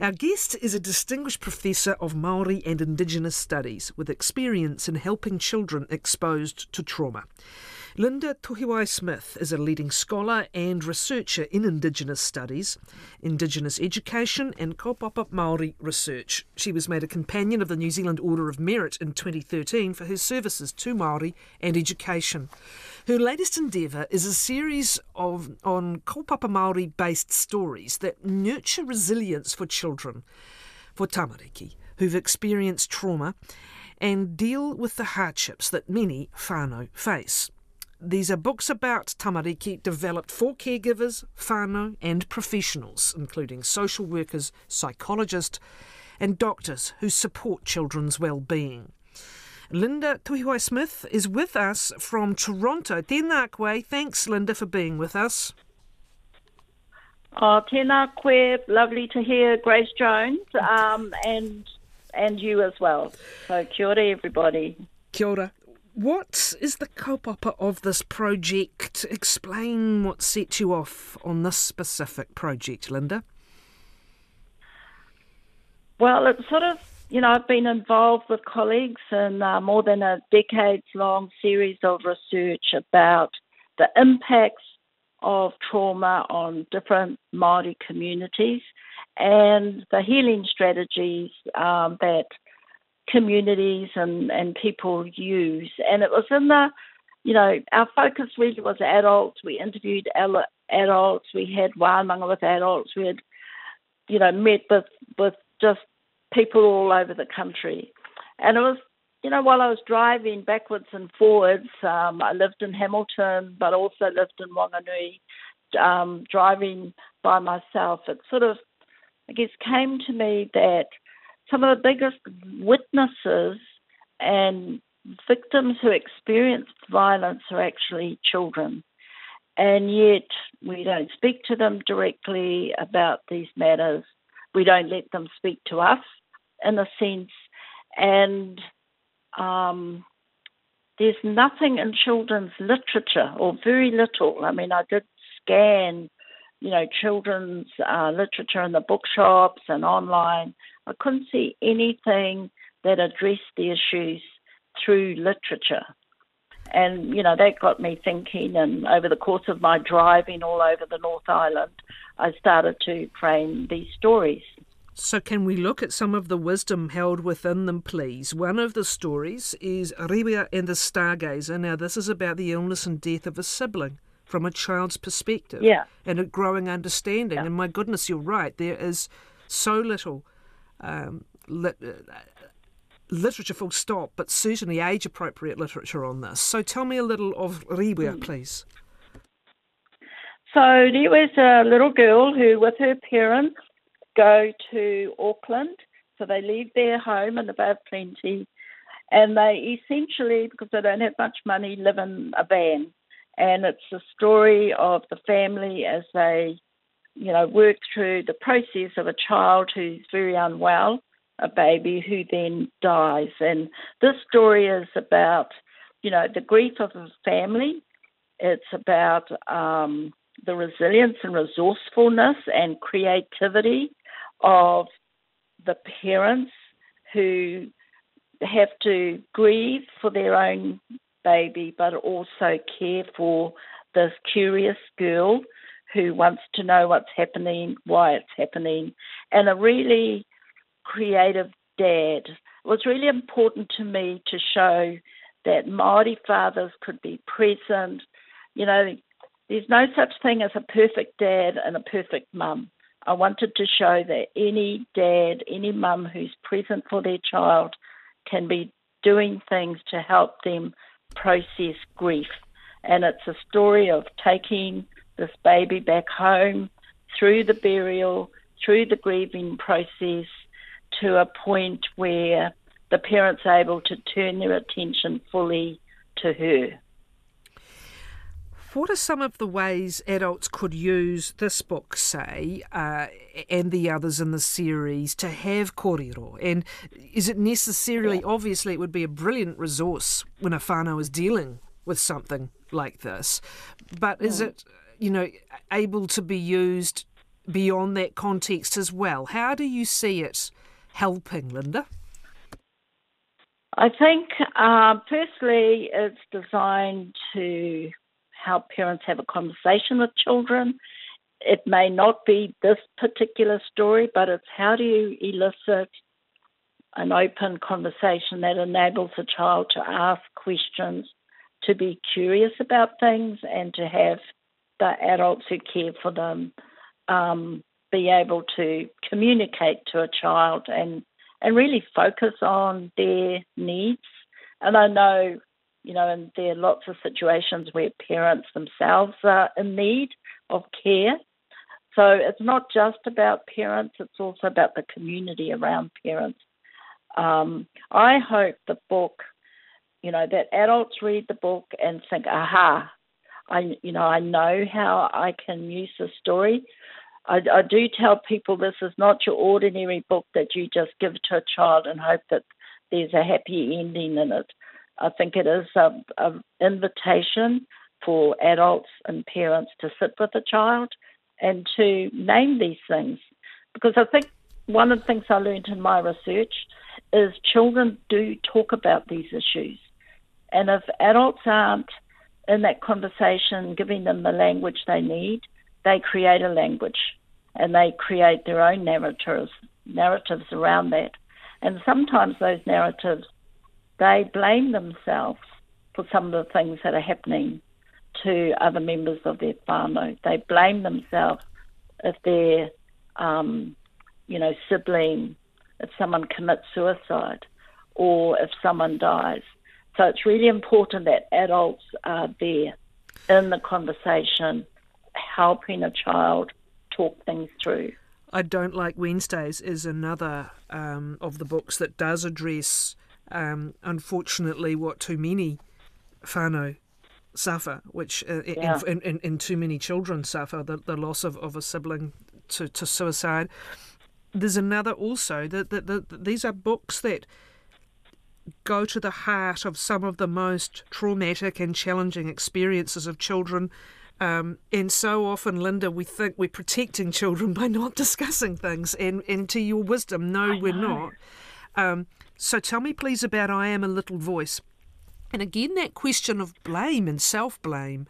Our guest is a distinguished professor of Maori and Indigenous studies with experience in helping children exposed to trauma. Linda Tuhiwai Smith is a leading scholar and researcher in Indigenous studies, Indigenous education, and kaupapa Maori research. She was made a companion of the New Zealand Order of Merit in 2013 for her services to Maori and education. Her latest endeavour is a series of on kaupapa Maori based stories that nurture resilience for children, for tamariki, who've experienced trauma and deal with the hardships that many whānau face. These are books about tamariki developed for caregivers, whānau, and professionals, including social workers, psychologists, and doctors who support children's well-being. Linda Tuhiwai Smith is with us from Toronto. Tēnā koe. Thanks, Linda, for being with us. Oh, tēnā koe. Lovely to hear Grace Jones um, and and you as well. So kia ora, everybody. Kia ora. What is the kaupapa of this project? Explain what set you off on this specific project, Linda. Well, it's sort of, you know, I've been involved with colleagues in uh, more than a decades long series of research about the impacts of trauma on different Māori communities and the healing strategies um, that communities and, and people use. And it was in the, you know, our focus really was adults. We interviewed adults. We had wānanga with adults. We had, you know, met with, with just people all over the country. And it was, you know, while I was driving backwards and forwards, um, I lived in Hamilton, but also lived in Wanganui, um, driving by myself. It sort of, I guess, came to me that – some of the biggest witnesses and victims who experienced violence are actually children. And yet we don't speak to them directly about these matters. We don't let them speak to us in a sense. And um, there's nothing in children's literature, or very little. I mean, I did scan, you know, children's uh, literature in the bookshops and online, I couldn't see anything that addressed the issues through literature. And, you know, that got me thinking. And over the course of my driving all over the North Island, I started to frame these stories. So, can we look at some of the wisdom held within them, please? One of the stories is Rewa and the Stargazer. Now, this is about the illness and death of a sibling from a child's perspective yeah. and a growing understanding. Yeah. And my goodness, you're right, there is so little um, uh, literature full stop, but certainly age appropriate literature on this. So tell me a little of Rewa, mm. please. So there was a little girl who, with her parents, go to Auckland. So they leave their home in the Bay of Plenty, and they essentially, because they don't have much money, live in a van. And it's the story of the family as they you know, work through the process of a child who's very unwell, a baby who then dies. And this story is about, you know, the grief of a family. It's about um, the resilience and resourcefulness and creativity of the parents who have to grieve for their own baby, but also care for this curious girl who wants to know what's happening, why it's happening, and a really creative dad. It was really important to me to show that Māori fathers could be present. You know, there's no such thing as a perfect dad and a perfect mum. I wanted to show that any dad, any mum who's present for their child can be doing things to help them process grief. And it's a story of taking this baby back home through the burial, through the grieving process to a point where the parents are able to turn their attention fully to her. What are some of the ways adults could use this book, say, uh, and the others in the series to have kōrero? And is it necessarily, obviously, it would be a brilliant resource when a whānau is dealing with something like this, but is mm. it you know, able to be used beyond that context as well. How do you see it helping, Linda? I think, uh, firstly, it's designed to help parents have a conversation with children. It may not be this particular story, but it's how do you elicit an open conversation that enables a child to ask questions, to be curious about things, and to have the adults who care for them um, be able to communicate to a child and and really focus on their needs. And I know, you know, and there are lots of situations where parents themselves are in need of care. So it's not just about parents, it's also about the community around parents. Um, I hope the book, you know, that adults read the book and think, aha, I, you know, I know how I can use the story. I, I do tell people this is not your ordinary book that you just give to a child and hope that there's a happy ending in it. I think it is an invitation for adults and parents to sit with a child and to name these things. Because I think one of the things I learned in my research is children do talk about these issues. And if adults aren't in that conversation giving them the language they need, they create a language and they create their own narratives narratives around that. And sometimes those narratives they blame themselves for some of the things that are happening to other members of their whānau. They blame themselves if their um, you know, sibling, if someone commits suicide or if someone dies. So it's really important that adults are there in the conversation, helping a child talk things through. I Don't Like Wednesdays is another um, of the books that does address, um, unfortunately, what too many whānau suffer, which uh, yeah. in, in, in, too many children suffer, the, the loss of, of a sibling to, to suicide. There's another also that the, the, these are books that go to the heart of some of the most traumatic and challenging experiences of children um, and so often, Linda, we think we're protecting children by not discussing things. And, and to your wisdom, no, we're not. Um, so tell me, please, about I Am a Little Voice. And again, that question of blame and self blame.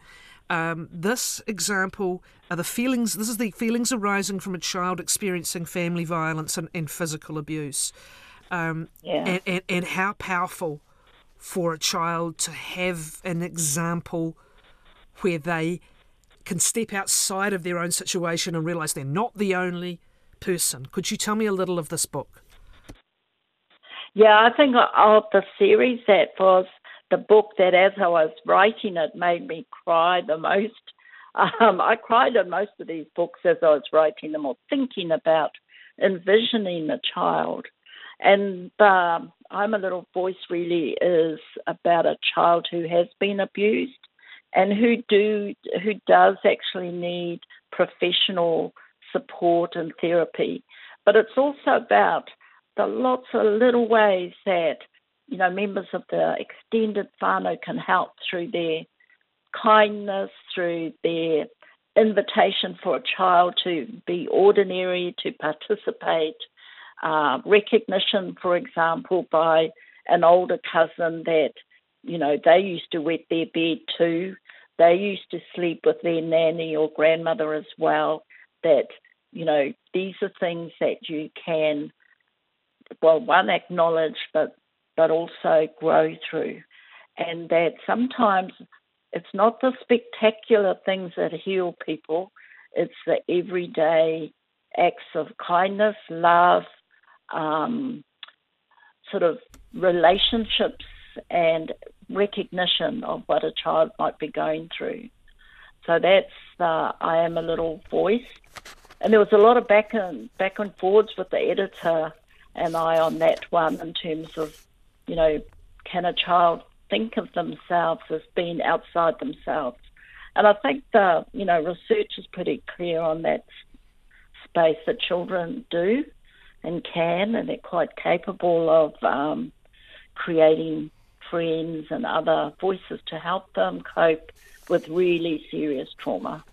Um, this example are the feelings, this is the feelings arising from a child experiencing family violence and, and physical abuse. Um, yeah. and, and, and how powerful for a child to have an example where they can step outside of their own situation and realize they're not the only person. Could you tell me a little of this book? Yeah, I think of the series that was the book that, as I was writing it, made me cry the most. Um, I cried on most of these books as I was writing them or thinking about envisioning a child. And um, I'm a Little Voice really is about a child who has been abused and who do who does actually need professional support and therapy. But it's also about the lots of little ways that you know members of the extended whānau can help through their kindness, through their invitation for a child to be ordinary, to participate, uh, recognition, for example, by an older cousin that you know, they used to wet their bed too. They used to sleep with their nanny or grandmother as well. That, you know, these are things that you can, well, one, acknowledge, but, but also grow through. And that sometimes it's not the spectacular things that heal people, it's the everyday acts of kindness, love, um, sort of relationships and recognition of what a child might be going through. So that's the I am a little voice. And there was a lot of back and back and forwards with the editor and I on that one in terms of, you know, can a child think of themselves as being outside themselves? And I think the you know research is pretty clear on that space that children do and can, and they're quite capable of um, creating friends and other voices to help them cope with really serious trauma.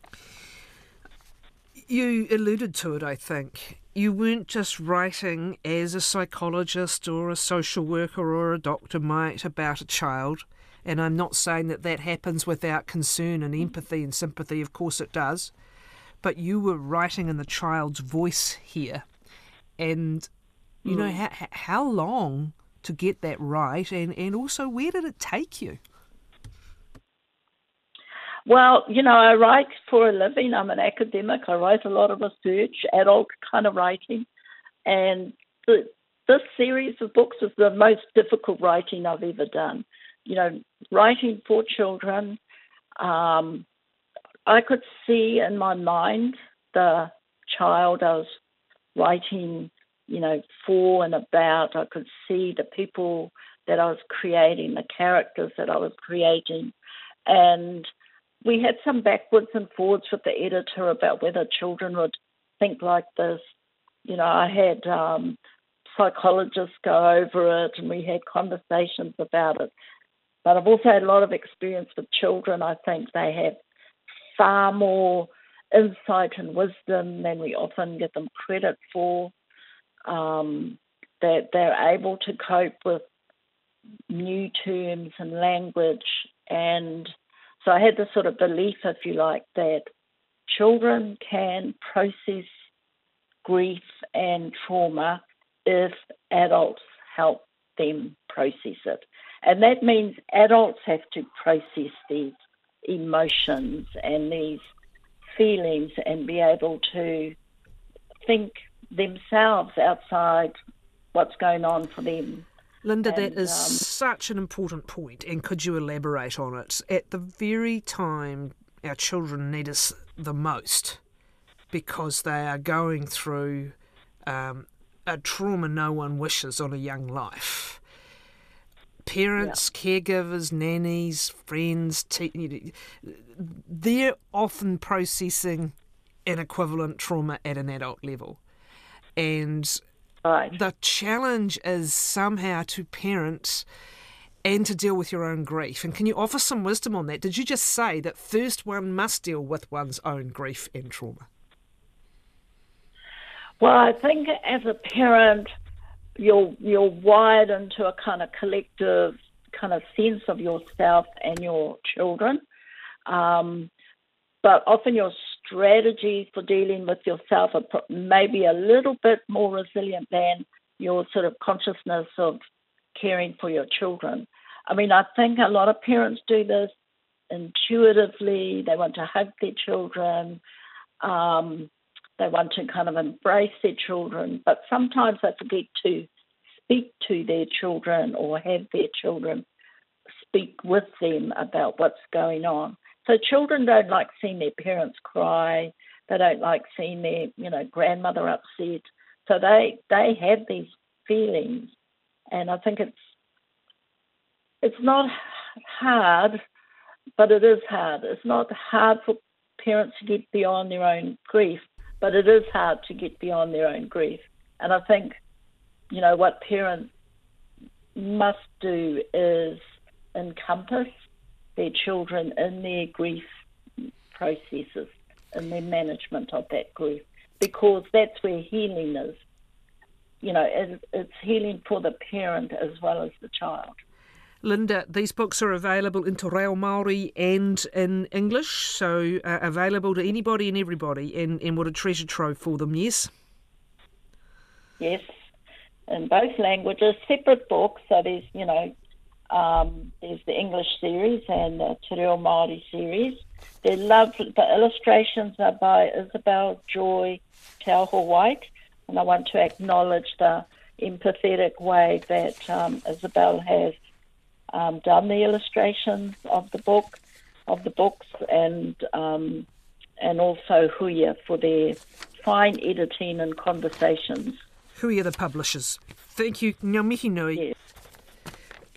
You alluded to it, I think. You weren't just writing as a psychologist or a social worker or a doctor might about a child. And I'm not saying that that happens without concern and empathy and sympathy, of course it does. But you were writing in the child's voice here. And, you mm. know, how, how long to get that right? And, and also, where did it take you? Well, you know, I write for a living. I'm an academic. I write a lot of research, adult kind of writing. And the, this series of books is the most difficult writing I've ever done. You know, writing for children. Um, I could see in my mind the child I was writing, you know, for and about. I could see the people that I was creating, the characters that I was creating. And we had some backwards and forwards with the editor about whether children would think like this. You know, I had um, psychologists go over it and we had conversations about it. But I've also had a lot of experience with children. I think they have far more insight and wisdom than we often give them credit for. Um, that they're able to cope with new terms and language and so I had this sort of belief, if you like, that children can process grief and trauma if adults help them process it. And that means adults have to process these emotions and these feelings and be able to think themselves outside what's going on for them Linda, and, that is um, such an important point, and could you elaborate on it? At the very time our children need us the most, because they are going through um, a trauma no one wishes on a young life. Parents, yeah. caregivers, nannies, friends, te- they're often processing an equivalent trauma at an adult level. And Right. The challenge is somehow to parent and to deal with your own grief. And can you offer some wisdom on that? Did you just say that first one must deal with one's own grief and trauma? Well, I think as a parent, you're you're wired into a kind of collective kind of sense of yourself and your children. Um, but often your strategy for dealing with yourself are maybe a little bit more resilient than your sort of consciousness of caring for your children. I mean, I think a lot of parents do this intuitively. They want to hug their children. Um, they want to kind of embrace their children, but sometimes they forget to speak to their children or have their children speak with them about what's going on. So children don't like seeing their parents cry. They don't like seeing their, you know, grandmother upset. So they they have these feelings, and I think it's it's not hard, but it is hard. It's not hard for parents to get beyond their own grief, but it is hard to get beyond their own grief. And I think, you know, what parents must do is encompass their children in their grief processes and their management of that grief because that's where healing is. You know, it's healing for the parent as well as the child. Linda, these books are available in Te Reo Māori and in English, so uh, available to anybody and everybody, and, and what a treasure trove for them, yes? Yes, in both languages, separate books, so there's, you know, um, there's the English series and the Te Reo Māori series. They're lovely. The illustrations are by Isobel Joy Te Aho-White, and I want to acknowledge the empathetic way that um, Isobel has um, done the illustrations of the book, of the books, and um, and also Huia for their fine editing and conversations. Huia the publishers. Thank you, Ngā mihi nui. Yes.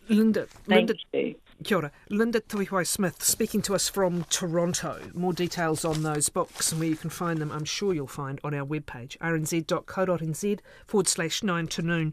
Linda, Thank Linda, you. Kia ora. Linda Tuhiwai Smith speaking to us from Toronto. More details on those books and where you can find them, I'm sure you'll find on our webpage, rnz.co.nz forward slash 9 to noon.